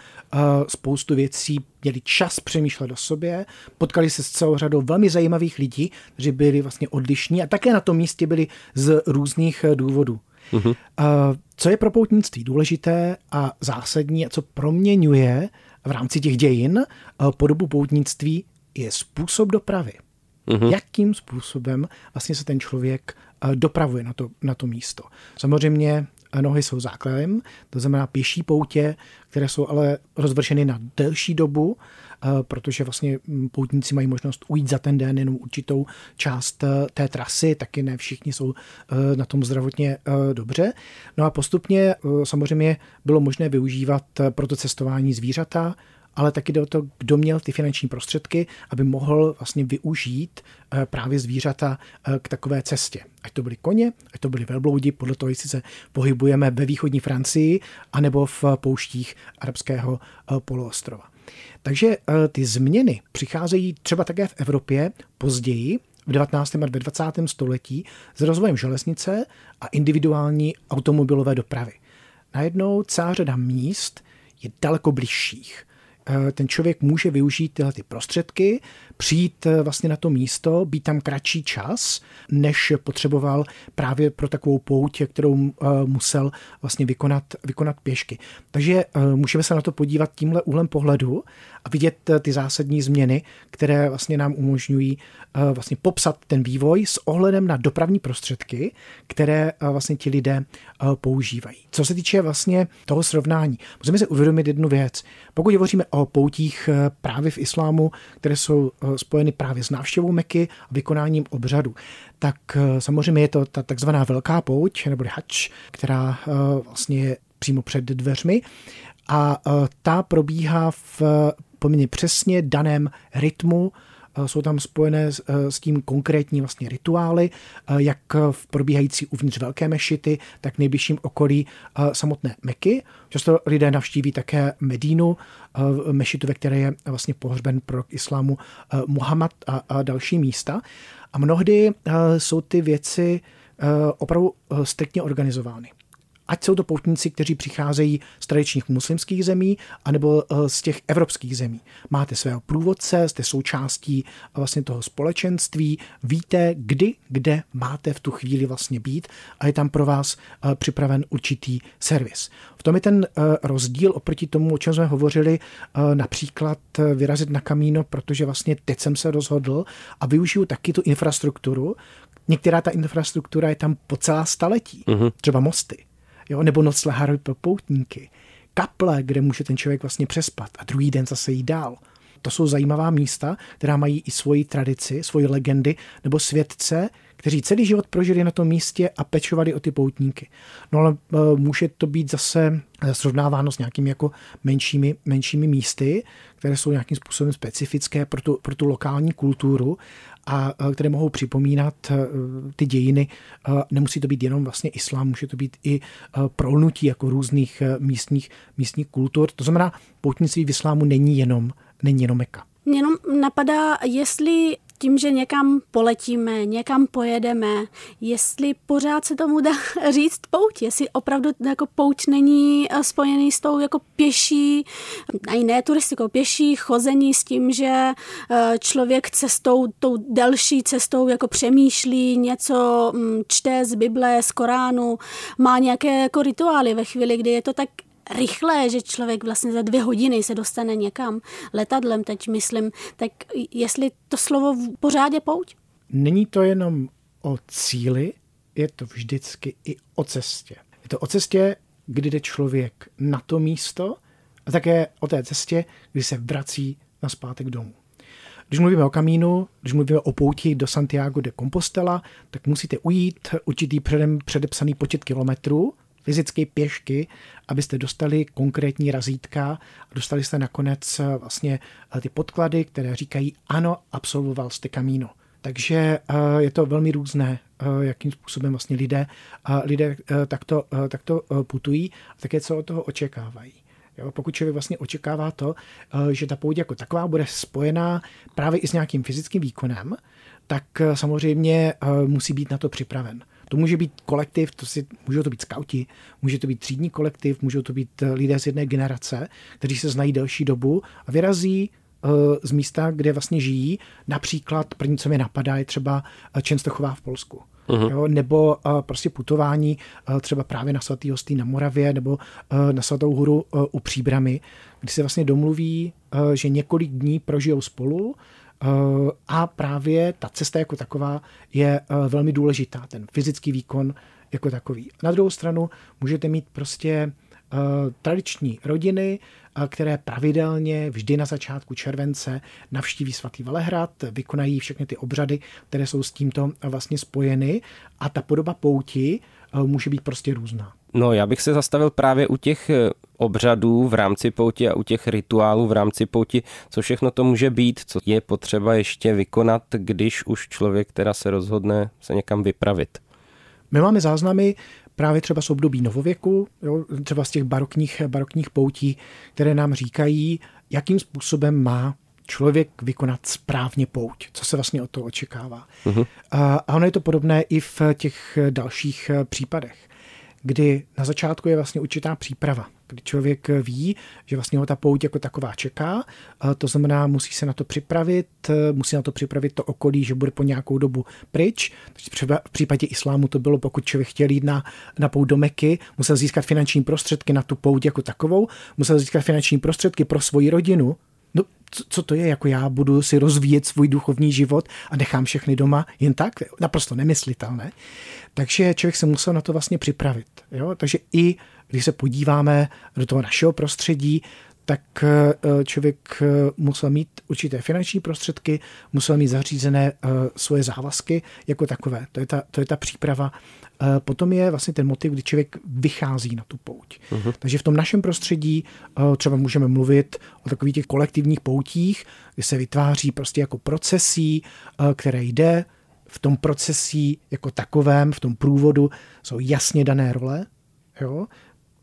spoustu věcí, měli čas přemýšlet o sobě, potkali se s celou řadou velmi zajímavých lidí, kteří byli vlastně odlišní a také na tom místě byli z různých eh, důvodů. Uh-huh. Uh, co je pro poutnictví důležité a zásadní a co proměňuje v rámci těch dějin uh, podobu poutnictví, je způsob dopravy. Uh-huh. Jakým způsobem vlastně se ten člověk dopravuje na to, na to místo. Samozřejmě nohy jsou základem, to znamená pěší poutě, které jsou ale rozvršeny na delší dobu, eh, protože vlastně hm, poutníci mají možnost ujít za ten den jenom určitou část eh, té trasy, taky ne všichni jsou eh, na tom zdravotně dobře. No a postupně samozřejmě bylo možné využívat pro to cestování zvířata, ale taky jde o to, kdo měl ty finanční prostředky, aby mohl vlastně využít eh, právě zvířata eh, k takové cestě. Ať to byly koně, ať to byly velbloudi, podle toho, jestli se pohybujeme ve východní Francii, anebo v pouštích arabského eh, poloostrova. Takže ty změny přicházejí třeba také v Evropě později, v 19. a 20. století s rozvojem železnice a individuální automobilové dopravy. Najednou celá řada míst je daleko bližších. Eh, ten člověk může využít tyhle ty prostředky, přijít eh, vlastně na to místo, být tam kratší čas, než potřeboval právě pro takovou pouť, kterou eh, musel vlastně vykonat, vykonat pěšky. Takže můžeme se na to podívat tímhle úhlem pohledu a vidět ty zásadní změny, které vlastně nám umožňují vlastně popsat ten vývoj s ohledem na dopravní prostředky, které vlastně ti lidé používají. Co se týče vlastně toho srovnání, musíme si uvědomit jednu věc. Pokud hovoříme o poutích eh, právě v islámu, které jsou eh, spojeny právě s návštěvou Meky a vykonáním obřadu. Tak samozřejmě je to ta takzvaná velká pouť, nebo hač, která vlastně je přímo před dveřmi a ta probíhá v poměrně přesně daném rytmu Eh, jsou tam spojené eh, s tím konkrétní vlastně rituály, eh, jak v probíhající uvnitř velké mešity, tak v nejbližším okolí samotné Meky. Často lidé navštíví také Medínu, mešitu, ve které je vlastně pohřben pro islámu Muhammad a, a další místa. A mnohdy jsou ty věci opravdu striktně organizovány ať jsou to poutníci, kteří přicházejí z tradičních muslimských zemí, anebo eh, z těch evropských zemí. Máte svého průvodce, jste součástí eh, vlastně toho společenství, víte, kdy, kde máte v tu chvíli vlastně být a je tam pro vás eh, připraven určitý servis. V tom je ten rozdíl oproti tomu, o čem jsme hovořili, například vyrazit na kamíno, protože vlastně teď jsem se rozhodl a využiju taky tu infrastrukturu, Některá ta infrastruktura je tam po celá staletí, mm-hmm. třeba mosty jo, nebo noclehary pro poutníky, kaple, kde může ten člověk vlastně přespat a druhý den zase jít dál. To jsou zajímavá místa, která mají i svoji tradici, svoji legendy, nebo světce, kteří celý život prožili na tom místě a pečovali o ty poutníky. No ale e, může to být zase srovnáváno s nějakými jako menšími, menšími místy, které jsou nějakým způsobem specifické pro tu, pro tu lokální kulturu a které mohou připomínat e, ty dějiny. E, nemusí to být jenom vlastně islám, může to být i prolnutí jako různých místních, místních kultur. To znamená, poutnictví v islámu není jenom, není jenom Meka. Jenom napadá, jestli tím, že někam poletíme, někam pojedeme, jestli pořád se tomu dá říct pouť, jestli opravdu jako pouť není eh, spojený s tou jako pěší, a ne turistikou, pěší chození s tím, že eh, člověk cestou, tou delší cestou jako přemýšlí, něco mm, čte z Bible, z Koránu, má nějaké jako rituály ve chvíli, kdy je to tak rychlé, že člověk vlastně za dvě hodiny se dostane někam letadlem, teď myslím, tak jestli to slovo pořád je pouť? Není to jenom o cíli, je to vždycky i o cestě. Je to o cestě, kdy jde člověk na to místo a také o té cestě, kdy se vrací na zpátek domů. Když mluvíme o kamínu, když mluvíme o pouti do Santiago de Compostela, tak musíte ujít určitý předem předepsaný počet kilometrů, fyzicky pěšky, abyste dostali konkrétní razítka a dostali jste nakonec eh, vlastně eh, ty podklady, které říkají ano, absolvoval jste kamíno. Takže eh, je to velmi různé, jakým způsobem vlastně lidé, lidé takto, takto putují a také co od toho očekávají. Jo, pokud člověk vlastně očekává to, že ta pouť jako taková bude spojená právě i s nějakým fyzickým výkonem, tak samozřejmě musí být na to připraven. To může být kolektiv, to si, můžou to být skauti, může to být třídní kolektiv, můžou to být eh, lidé z jedné generace, kteří se znají delší dobu a vyrazí eh, z místa, kde vlastně žijí. Například první, co mi napadá, je třeba eh, Čenstochová v Polsku. Uh-huh. Jo, nebo uh, prostě putování uh, třeba právě na svatý hostý na Moravě nebo uh, na svatou huru uh, u Příbramy, kdy se vlastně domluví, uh, že několik dní prožijou spolu, a právě ta cesta jako taková je eh, velmi důležitá, ten fyzický výkon jako takový. Na druhou stranu můžete mít prostě eh, tradiční rodiny, které pravidelně vždy na začátku července navštíví svatý Velehrad, vykonají všechny ty obřady, které jsou s tímto vlastně spojeny a ta podoba pouti může být prostě různá. No, já bych se zastavil právě u těch eh, obřadů v rámci pouti a u těch rituálů v rámci pouti, co všechno to může být, co je potřeba ještě vykonat, když už člověk teda se rozhodne se někam vypravit. My máme záznamy právě třeba z období novověku, jo, třeba z těch barokních, barokních poutí, které nám říkají, jakým způsobem má člověk vykonat správně pouť, co se vlastně od toho očekává. Uh-huh. A ono je to podobné i v těch dalších případech kdy na začátku je vlastně určitá příprava, kdy člověk ví, že vlastně ho ta pouť jako taková čeká, to znamená, musí se na to připravit, musí na to připravit to okolí, že bude po nějakou dobu pryč. Třeba v případě islámu to bylo, pokud člověk chtěl jít na, na pouť do Meky, musel získat finanční prostředky na tu pouť jako takovou, musel získat finanční prostředky pro svoji rodinu, no co to je, jako já budu si rozvíjet svůj duchovní život a nechám všechny doma jen tak? Naprosto nemyslitelné. Takže člověk se musel na to vlastně připravit. Jo? Takže i když se podíváme do toho našeho prostředí, tak eh, člověk musel mít určité finanční prostředky, musel mít zařízené svoje závazky jako takové. To je ta, to je ta příprava. Potom je vlastně ten motiv, kdy člověk vychází na tu pouť. Uh-huh. Takže v tom našem prostředí třeba můžeme mluvit o takových těch kolektivních poutích, kdy se vytváří prostě jako procesí, které jde v tom procesí jako takovém, v tom průvodu jsou jasně dané role. Jo?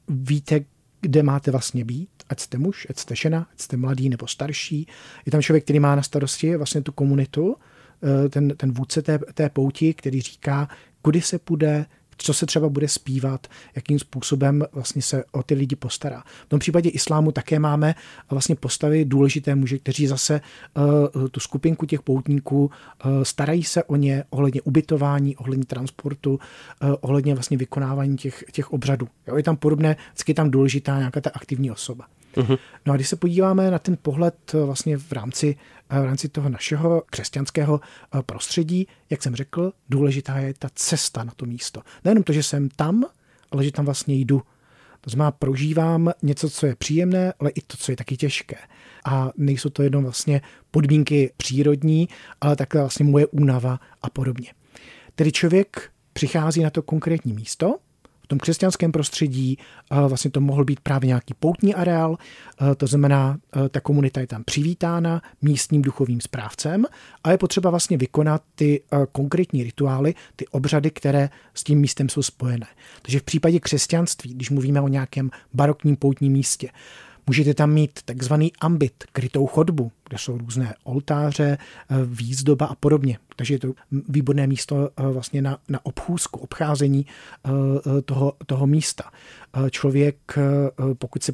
Víte, kde máte vlastně být, ať jste muž, ať jste žena, ať jste mladý nebo starší. Je tam člověk, který má na starosti vlastně tu komunitu, eh, ten, ten vůdce té, té pouti, který říká, kudy se půjde, co se třeba bude zpívat, jakým způsobem vlastně se o ty lidi postará. V tom případě islámu také máme vlastně postavy důležité muže, kteří zase uh, tu skupinku těch poutníků uh, starají se o ně ohledně ubytování, ohledně transportu, uh, ohledně vlastně vykonávání těch, těch obřadů. Jo, je tam podobné, vždycky je tam důležitá nějaká ta aktivní osoba. Uh-huh. No a když se podíváme na ten pohled vlastně v rámci, v rámci toho našeho křesťanského eh, prostředí, jak jsem řekl, důležitá je ta cesta na to místo. Nejenom to, že jsem tam, ale že tam vlastně jdu. To znamená, prožívám něco, co je příjemné, ale i to, co je taky těžké. A nejsou to jenom vlastně podmínky přírodní, ale také vlastně moje únava a podobně. Tedy člověk přichází na to konkrétní místo, tom křesťanském prostředí vlastně to mohl být právě nějaký poutní areál, to znamená, ta komunita je tam přivítána místním duchovním správcem a je potřeba vlastně vykonat ty konkrétní rituály, ty obřady, které s tím místem jsou spojené. Takže v případě křesťanství, když mluvíme o nějakém barokním poutním místě, Můžete tam mít takzvaný ambit, krytou chodbu, kde jsou různé oltáře, eh, výzdoba a podobně. Takže je to výborné místo eh, vlastně na, na obchůzku, obcházení eh, toho, toho místa. Člověk, pokud se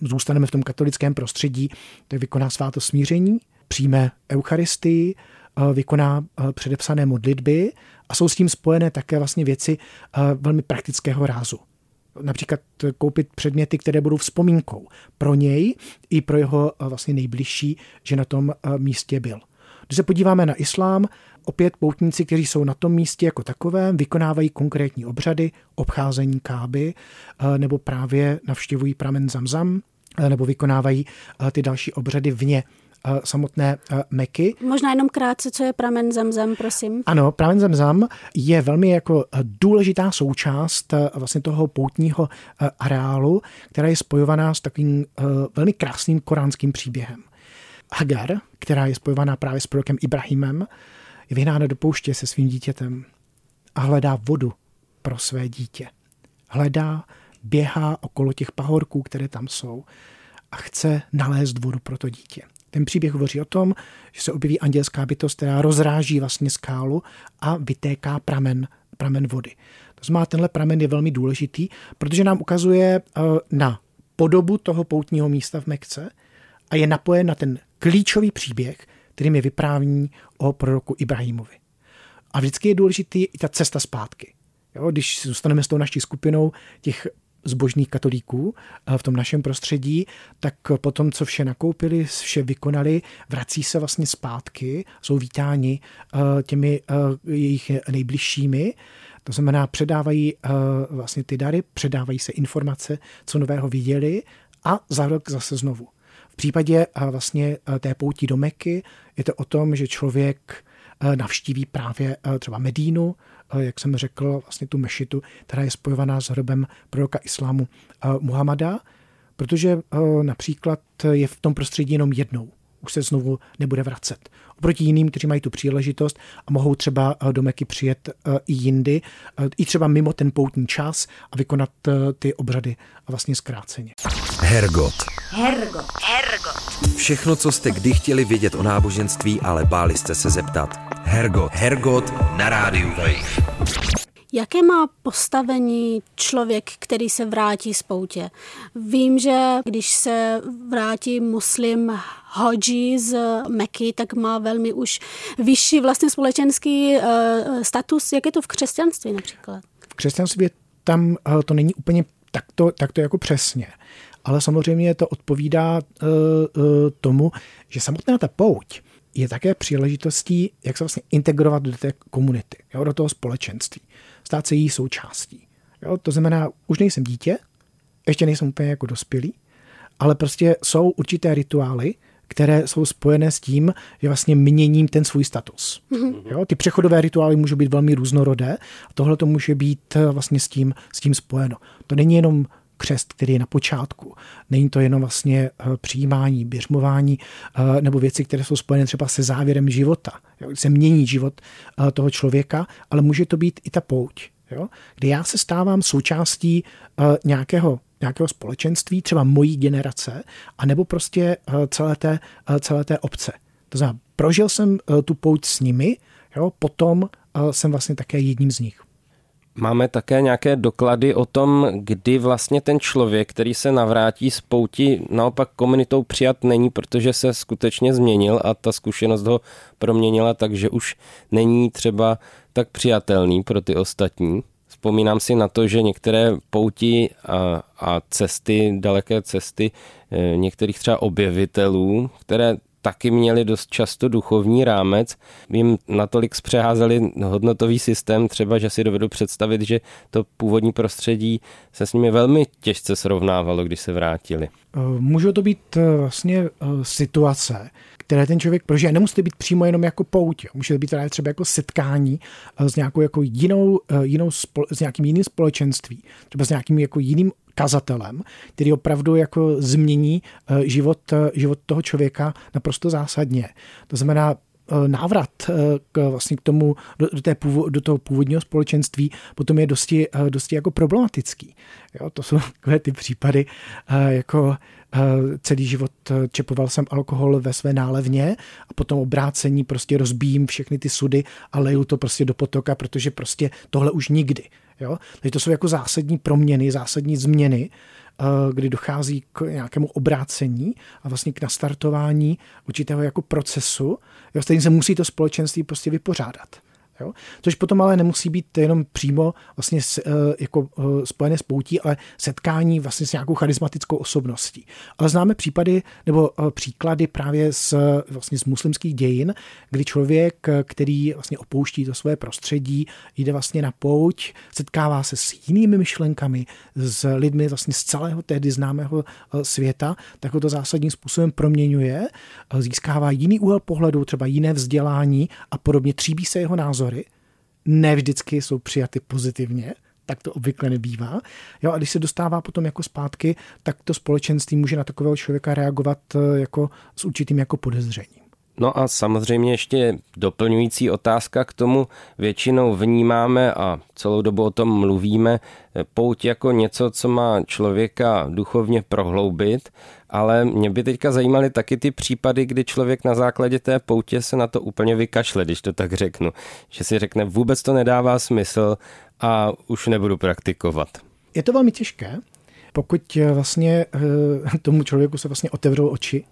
zůstaneme v tom katolickém prostředí, tak vykoná sváto smíření, přijme Eucharistii, vykoná předepsané modlitby a jsou s tím spojené také vlastně věci velmi praktického rázu například koupit předměty, které budou vzpomínkou pro něj i pro jeho eh, vlastně nejbližší, že na tom eh, místě byl. Když se podíváme na islám, opět poutníci, kteří jsou na tom místě jako takovém, vykonávají konkrétní obřady, obcházení káby, eh, nebo právě navštěvují pramen Zamzam, nebo vykonávají ty další obřady vně samotné Meky. Možná jenom krátce, co je pramen Zamzam, prosím. Ano, pramen Zamzam je velmi jako důležitá součást vlastně toho poutního areálu, která je spojovaná s takovým velmi krásným koránským příběhem. Hagar, která je spojovaná právě s prorokem Ibrahimem, je vyhnána do pouště se svým dítětem a hledá vodu pro své dítě. Hledá, běhá okolo těch pahorků, které tam jsou a chce nalézt vodu pro to dítě. Ten příběh hovoří o tom, že se objeví andělská bytost, která rozráží vlastně skálu a vytéká pramen, pramen vody. To znamená, tenhle pramen je velmi důležitý, protože nám ukazuje eh, na podobu toho poutního místa v Mekce a je napojen na ten klíčový příběh, kterým je vyprávění o proroku Ibrahimovi. A vždycky je důležitý i ta cesta zpátky. Jo, když zůstaneme s tou naší skupinou těch zbožných katolíků eh, v tom našem prostředí, tak potom, co vše nakoupili, vše vykonali, vrací se vlastně zpátky, jsou vítáni eh, těmi eh, jejich nejbližšími, to znamená, předávají vlastně ty dary, předávají se informace, co nového viděli a za rok zase znovu. V případě vlastně té poutí do Meky je to o tom, že člověk navštíví právě třeba Medínu, jak jsem řekl, vlastně tu mešitu, která je spojovaná s hrobem proroka islámu eh, Muhammada, protože eh, například je v tom prostředí jenom jednou už se znovu nebude vracet. Oproti jiným, kteří mají tu příležitost a mohou třeba eh, do Meky přijet i jindy, i třeba mimo ten poutní čas a vykonat ty obřady vlastně zkráceně. Hergot. Hergot. Hergot. Všechno, co jste kdy chtěli vědět o náboženství, ale báli jste se zeptat. Hergot. Hergot na rádiu Wave. Jaké má postavení člověk, který se vrátí z poutě? Vím, že když se vrátí muslim hodži z Meky, tak má velmi už vyšší vlastně společenský uh, status. Jak je to v křesťanství například? V křesťanství tam uh, to není úplně takto, takto jako přesně. Ale samozřejmě to odpovídá uh, uh, tomu, že samotná ta pouť je také příležitostí, jak se vlastně integrovat do té komunity, jo, do toho společenství, stát se její součástí. Jo, to znamená, už nejsem dítě, ještě nejsem úplně jako dospělý, ale prostě jsou určité rituály, které jsou spojené s tím, že vlastně měním ten svůj status. Mm-hmm. Jo, ty přechodové rituály můžou být velmi různorodé a tohle to může být eh, vlastně s tím, s tím spojeno. To není jenom křest, který je na počátku. Není to jenom vlastně eh, přijímání, běžmování eh, nebo věci, které jsou spojené třeba se závěrem života. Se mění život toho člověka, ale může to být i ta pouť. Jo? Kdy já se stávám součástí nějakého nějakého společenství, třeba mojí generace, anebo prostě eh, celé té, eh, celé té obce. To znamená, prožil jsem eh, tu pouť s nimi, jo, potom jsem vlastně také jedním z nich. Máme také nějaké doklady o tom, kdy vlastně ten člověk, který se navrátí z pouti, naopak komunitou přijat není, protože se skutečně změnil a ta zkušenost ho proměnila tak, že už není třeba tak přijatelný pro ty ostatní. Vzpomínám si na to, že některé pouti a, a cesty, daleké cesty e, některých třeba objevitelů, které taky měli dost často duchovní rámec, jim natolik zpřeházeli hodnotový systém, třeba, že si dovedu představit, že to původní prostředí se s nimi velmi těžce srovnávalo, když se vrátili. E, můžou to být e, vlastně situace, které ten člověk prožije. Nemusí být přímo jenom jako pouť, může to být třeba jako setkání eh, s nějakou jako jinou, eh, jinou s nějakým jiným společenství, třeba s nějakým jako jiným kazatelem, který opravdu jako změní eh, život, život toho člověka naprosto zásadně. To znamená, návrat k, vlastně k tomu, do, té původ, do toho původního společenství potom je dosti, dosti jako problematický. Jo, to jsou takové ty případy, jako Eh, celý život eh, čepoval jsem alkohol ve své nálevně a potom obrácení prostě rozbíjím všechny ty sudy a leju to prostě do potoka, protože prostě tohle už nikdy. Jo? Takže to jsou jako zásadní proměny, zásadní změny, eh, kdy dochází k nějakému obrácení a vlastně k nastartování určitého jako procesu, jo, s kterým se musí to společenství prostě vypořádat. Jo? Což potom ale nemusí být jenom přímo vlastně s, eh, jako eh, spojené s poutí, ale setkání vlastně s nějakou charismatickou osobností. Ale známe případy nebo eh, příklady právě z, vlastně z muslimských dějin, kdy člověk, který vlastně opouští to své prostředí, jde vlastně na pouť, setkává se s jinými myšlenkami, s lidmi vlastně z celého tehdy známého světa, tak ho to zásadním způsobem proměňuje, získává jiný úhel pohledu, třeba jiné vzdělání a podobně, tříbí se jeho názor názory, ne vždycky jsou přijaty pozitivně, tak to obvykle nebývá. Jo, a když se dostává potom jako zpátky, tak to společenství může na takového člověka reagovat eh, jako s určitým jako podezřením. No a samozřejmě ještě doplňující otázka k tomu. Většinou vnímáme a celou dobu o tom mluvíme eh, pouť jako něco, co má člověka duchovně prohloubit, ale mě by teďka zajímaly taky ty případy, kdy člověk na základě té poutě se na to úplně vykašle, když to tak řeknu. Že si řekne, vůbec to nedává smysl a už nebudu praktikovat. Je to velmi těžké, pokud eh, vlastně eh, tomu člověku se vlastně otevřou oči,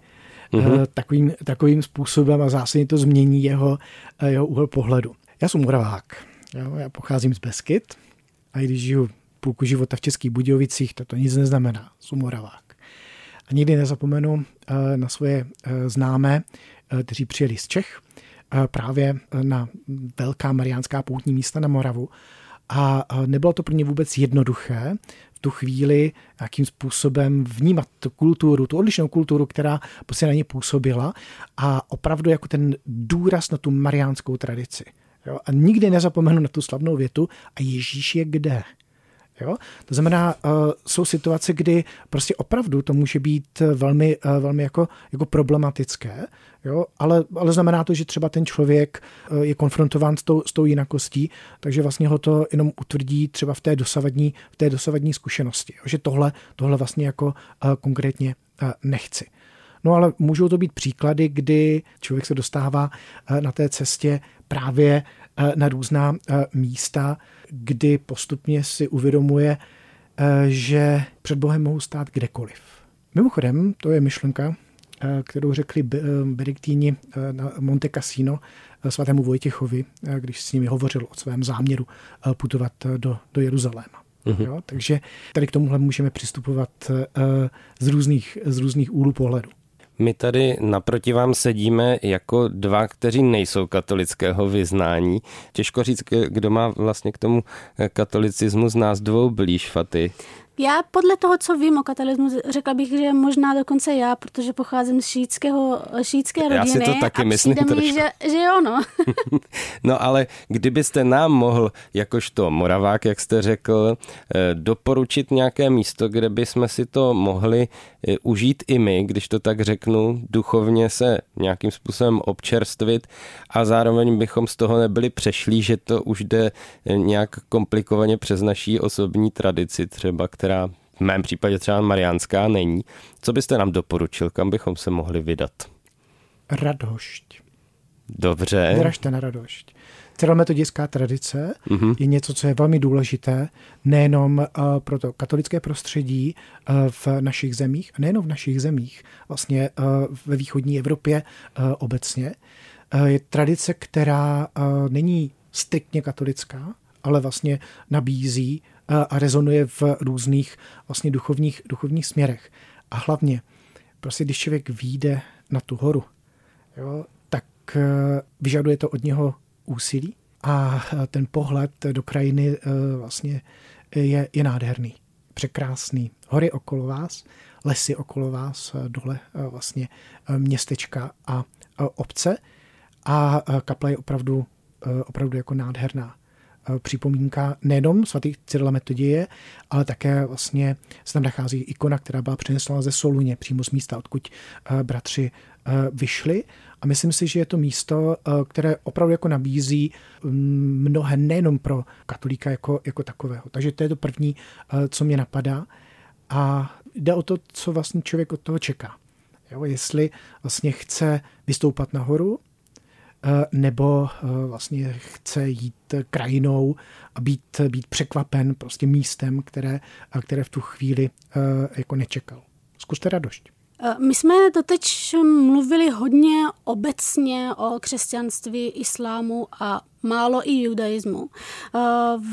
mm-hmm. takovým, takovým způsobem a zásadně to změní jeho, jeho úhel pohledu. Já jsem Moravák, já pocházím z Beskyt a když žiju půlku života v Českých Budějovicích, to to nic neznamená, jsem Moravák. A nikdy nezapomenu eh, na svoje eh, známé, eh, kteří přijeli z Čech právě na velká mariánská poutní místa na Moravu. A nebylo to pro ně vůbec jednoduché v tu chvíli jakým způsobem vnímat tu kulturu, tu odlišnou kulturu, která prostě na ně působila a opravdu jako ten důraz na tu mariánskou tradici. Jo? A nikdy nezapomenu na tu slavnou větu a Ježíš je kde? Jo? To znamená, uh, jsou situace, kdy prostě opravdu to může být velmi, uh, velmi jako, jako problematické, jo? Ale, ale znamená to, že třeba ten člověk uh, je konfrontován s tou, s tou jinakostí, takže vlastně ho to jenom utvrdí třeba v té dosavadní, v té dosavadní zkušenosti, jo? že tohle, tohle vlastně jako uh, konkrétně uh, nechci. No ale můžou to být příklady, kdy člověk se dostává na té cestě právě na různá místa, kdy postupně si uvědomuje, eh, že před Bohem mohou stát kdekoliv. Mimochodem, to je myšlenka, eh, kterou řekli eh, Benediktíni na Monte Cassino svatému Vojtěchovi, když s nimi hovořil o svém záměru putovat do, do Jeruzaléma. Mm-hmm. Jo, takže tady k tomuhle můžeme přistupovat z různých, z různých úhlů pohledu. My tady naproti vám sedíme jako dva, kteří nejsou katolického vyznání. Těžko říct, kdo má vlastně k tomu katolicismu z nás dvou blíž, Faty. Já podle toho, co vím o katarismu, řekla bych, že možná dokonce já, protože pocházím z šítského, šítské rodiny. Já si to taky a myslím mi, že, že jo, no. no ale kdybyste nám mohl, jakožto Moravák, jak jste řekl, eh, doporučit nějaké místo, kde bychom si to mohli eh, užít i my, když to tak řeknu, duchovně se nějakým způsobem občerstvit a zároveň bychom z toho nebyli přešlí, že to už jde eh, nějak komplikovaně přes naší osobní tradici třeba, která v mém případě třeba mariánská není. Co byste nám doporučil, kam bychom se mohli vydat? Radošť. Dobře. Vyražte na radošť. Celometodická tradice mm-hmm. je něco, co je velmi důležité nejenom uh, pro to katolické prostředí uh, v našich zemích, nejenom v našich zemích, vlastně uh, ve východní Evropě uh, obecně. Uh, je tradice, která uh, není striktně katolická, ale vlastně nabízí a rezonuje v různých vlastně duchovních, duchovních směrech. A hlavně, prostě když člověk vyjde na tu horu, jo, tak vyžaduje to od něho úsilí a ten pohled do krajiny vlastně je, je nádherný, překrásný. Hory okolo vás, lesy okolo vás, dole vlastně městečka a obce a kaple je opravdu, opravdu jako nádherná. Eh, připomínka nejenom svatých Cyrila Metodie, ale také vlastně se tam nachází ikona, která byla přinesla ze Soluně, přímo z místa, odkud eh, bratři eh, vyšli. A myslím si, že je to místo, které opravdu jako nabízí mm, mnohé nejenom pro katolíka jako, jako takového. Takže to je to první, co mě napadá. A jde o to, co vlastně člověk od toho čeká. Jo, jestli vlastně chce vystoupat nahoru, nebo eh, vlastně chce jít krajinou a být, být překvapen prostě místem, které, eh, které v tu chvíli jako nečekal. Zkuste radost. My jsme doteď mluvili hodně obecně o křesťanství, islámu a málo i judaismu.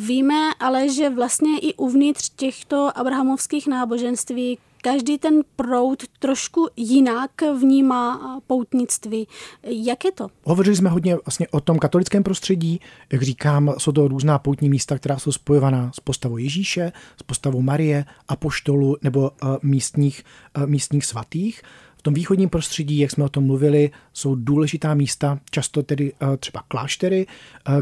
Víme ale, že vlastně i uvnitř těchto abrahamovských náboženství každý ten proud trošku jinak vnímá poutnictví. Jak je to? Hovořili jsme hodně vlastně o tom katolickém prostředí. Jak říkám, jsou to různá poutní místa, která jsou spojovaná s postavou Ježíše, s postavou Marie, apoštolu nebo uh, místních, uh, místních svatých. V tom východním prostředí, jak jsme o tom mluvili, jsou důležitá místa, často tedy uh, třeba kláštery,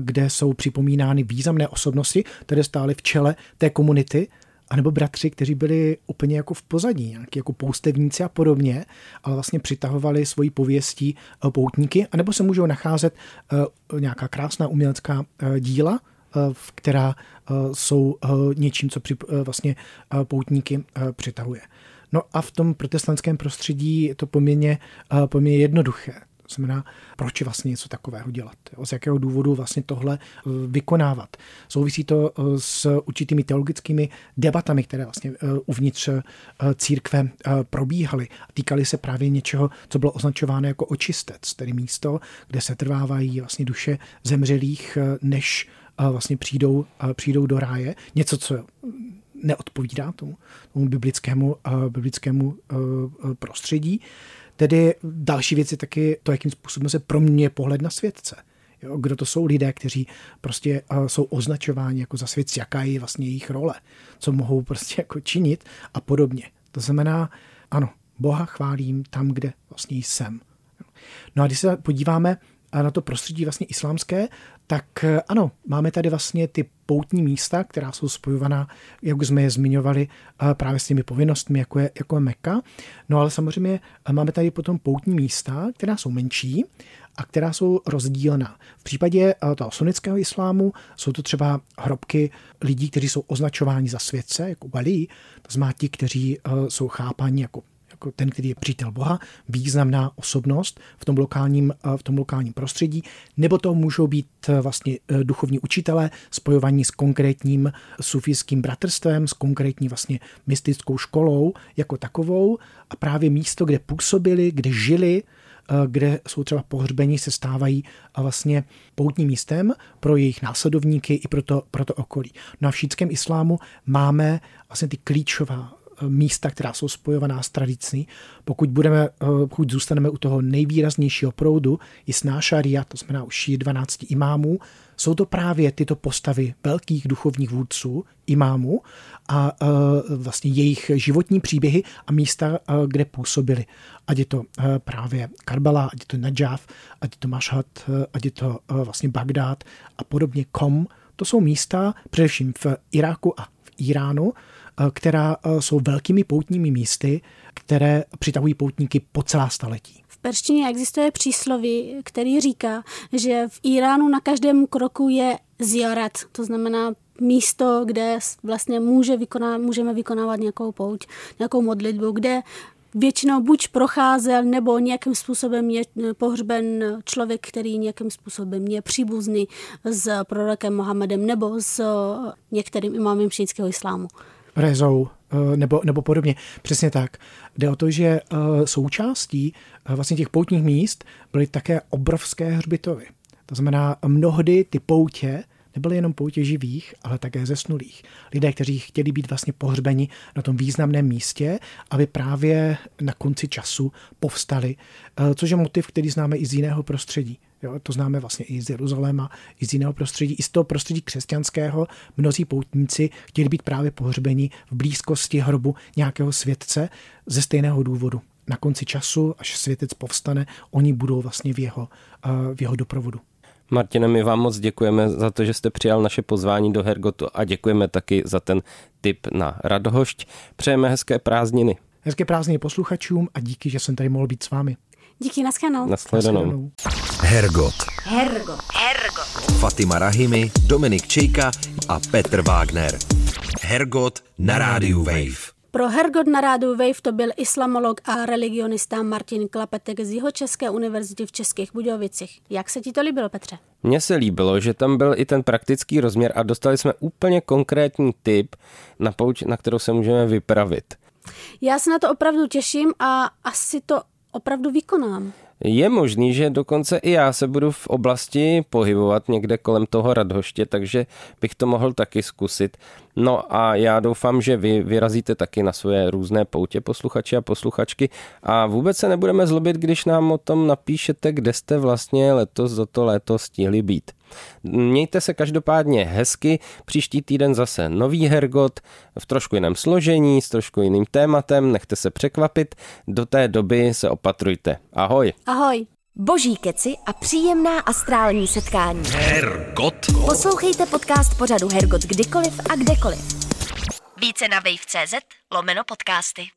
kde jsou připomínány významné osobnosti, které stály v čele té komunity anebo bratři, kteří byli úplně jako v pozadí, nějaký jako poustevníci a podobně, ale vlastně přitahovali svojí pověstí eh, poutníky, anebo se můžou nacházet eh, nějaká krásná umělecká eh, díla, která jsou něčím, co při, vlastně poutníky přitahuje. No a v tom protestantském prostředí je to poměrně, poměrně jednoduché. Znamená, proč vlastně něco takového dělat? Jo? Z jakého důvodu vlastně tohle eh, vykonávat? Souvisí to eh, s určitými teologickými debatami, které vlastně eh, uvnitř církve probíhaly. Týkaly se právě něčeho, co bylo označováno jako očistec, tedy místo, kde se trvávají vlastně duše zemřelých, než vlastně přijdou, přijdou do ráje. Něco, co neodpovídá tomu, tomu biblickému, biblickému prostředí. Tedy další věc je taky to, jakým způsobem se proměňuje pohled na světce. Jo, kdo to jsou lidé, kteří prostě uh, jsou označováni jako za svět, jaká je vlastně jejich role, co mohou prostě jako činit a podobně. To znamená, ano, Boha chválím tam, kde vlastně jsem. No a když se podíváme na to prostředí vlastně islámské, tak eh, ano, máme tady vlastně ty poutní místa, která jsou spojovaná, jak jsme je zmiňovali, eh, právě s těmi povinnostmi, jako je, jako je Meka. No ale samozřejmě eh, máme tady potom poutní místa, která jsou menší a která jsou rozdílná. V případě toho sunnického islámu jsou to třeba hrobky lidí, kteří jsou označováni za světce, jako wali, to znamená ti, kteří jsou chápáni jako jako ten, který je přítel Boha, významná osobnost v tom lokálním, eh, v tom lokálním prostředí, nebo to můžou být eh, vlastně eh, duchovní učitelé spojovaní s konkrétním sufijským bratrstvem, s konkrétní vlastně mystickou školou jako takovou a právě místo, kde působili, kde žili, kde jsou třeba pohřbení, se stávají vlastně poutním místem pro jejich následovníky i pro to, pro to okolí. No a v islámu máme vlastně ty klíčová místa, která jsou spojovaná s tradicí. Pokud, budeme, pokud zůstaneme u toho nejvýraznějšího proudu, Isná šaria, to znamená už 12 imámů, jsou to právě tyto postavy velkých duchovních vůdců, imámů a vlastně jejich životní příběhy a místa, kde působili. Ať je to právě Karbala, ať je to Najaf, ať je to Mashhad, ať je to vlastně Bagdád a podobně Kom. To jsou místa především v Iráku a v Iránu, která jsou velkými poutními místy, které přitahují poutníky po celá staletí perštině existuje přísloví, který říká, že v Iránu na každém kroku je zjarat, to znamená místo, kde vlastně může vykoná, můžeme vykonávat nějakou pouť, nějakou modlitbu, kde většinou buď procházel, nebo nějakým způsobem je pohřben člověk, který nějakým způsobem je příbuzný s prorokem Mohamedem nebo s některým imámem šítského islámu. Rezou eh, nebo, nebo podobně. Přesně tak. Jde o to, že eh, součástí eh, vlastně těch poutních míst byly také obrovské hřbitovy. To znamená, mnohdy ty poutě nebyly jenom poutě živých, ale také zesnulých. Lidé, kteří chtěli být vlastně pohřbeni na tom významném místě, aby právě na konci času povstali, což je motiv, který známe i z jiného prostředí. Jo, to známe vlastně i z Jeruzaléma, i z jiného prostředí, i z toho prostředí křesťanského. Mnozí poutníci chtěli být právě pohřbeni v blízkosti hrobu nějakého světce ze stejného důvodu. Na konci času, až světec povstane, oni budou vlastně v jeho, eh, v jeho doprovodu. Martine, my vám moc děkujeme za to, že jste přijal naše pozvání do Hergotu a děkujeme taky za ten tip na Radohošť. Přejeme hezké prázdniny. Hezké prázdniny posluchačům a díky, že jsem tady mohl být s vámi. Díky, naschledanou. Naschledanou. Hergot. Hergot. Hergot. Fatima Rahimi, Dominik Čejka a Petr Wagner. Hergot na rádiu Wave. Pro Hergot na rádiu Wave to byl islamolog a religionista Martin Klapetek z Jihočeské univerzity v Českých Budějovicích. Jak se ti to líbilo, Petře? Mně se líbilo, že tam byl i ten praktický rozměr a dostali jsme úplně konkrétní tip na pouč, na kterou se můžeme vypravit. Já se na to opravdu těším a asi to opravdu vykonám. Je možný, že dokonce i já se budu v oblasti pohybovat někde kolem toho Radhoště, takže bych to mohl taky zkusit. No a já doufám, že vy vyrazíte taky na svoje různé poutě posluchači a posluchačky a vůbec se nebudeme zlobit, když nám o tom napíšete, kde jste vlastně letos za to léto stihli být. Mějte se každopádně hezky, příští týden zase nový Hergot v trošku jiném složení, s trošku jiným tématem, nechte se překvapit, do té doby se opatrujte. Ahoj. Ahoj. Boží keci a příjemná astrální setkání. Hergot. Poslouchejte podcast pořadu Hergot kdykoliv a kdekoliv. Více na wave.cz lomeno podcasty.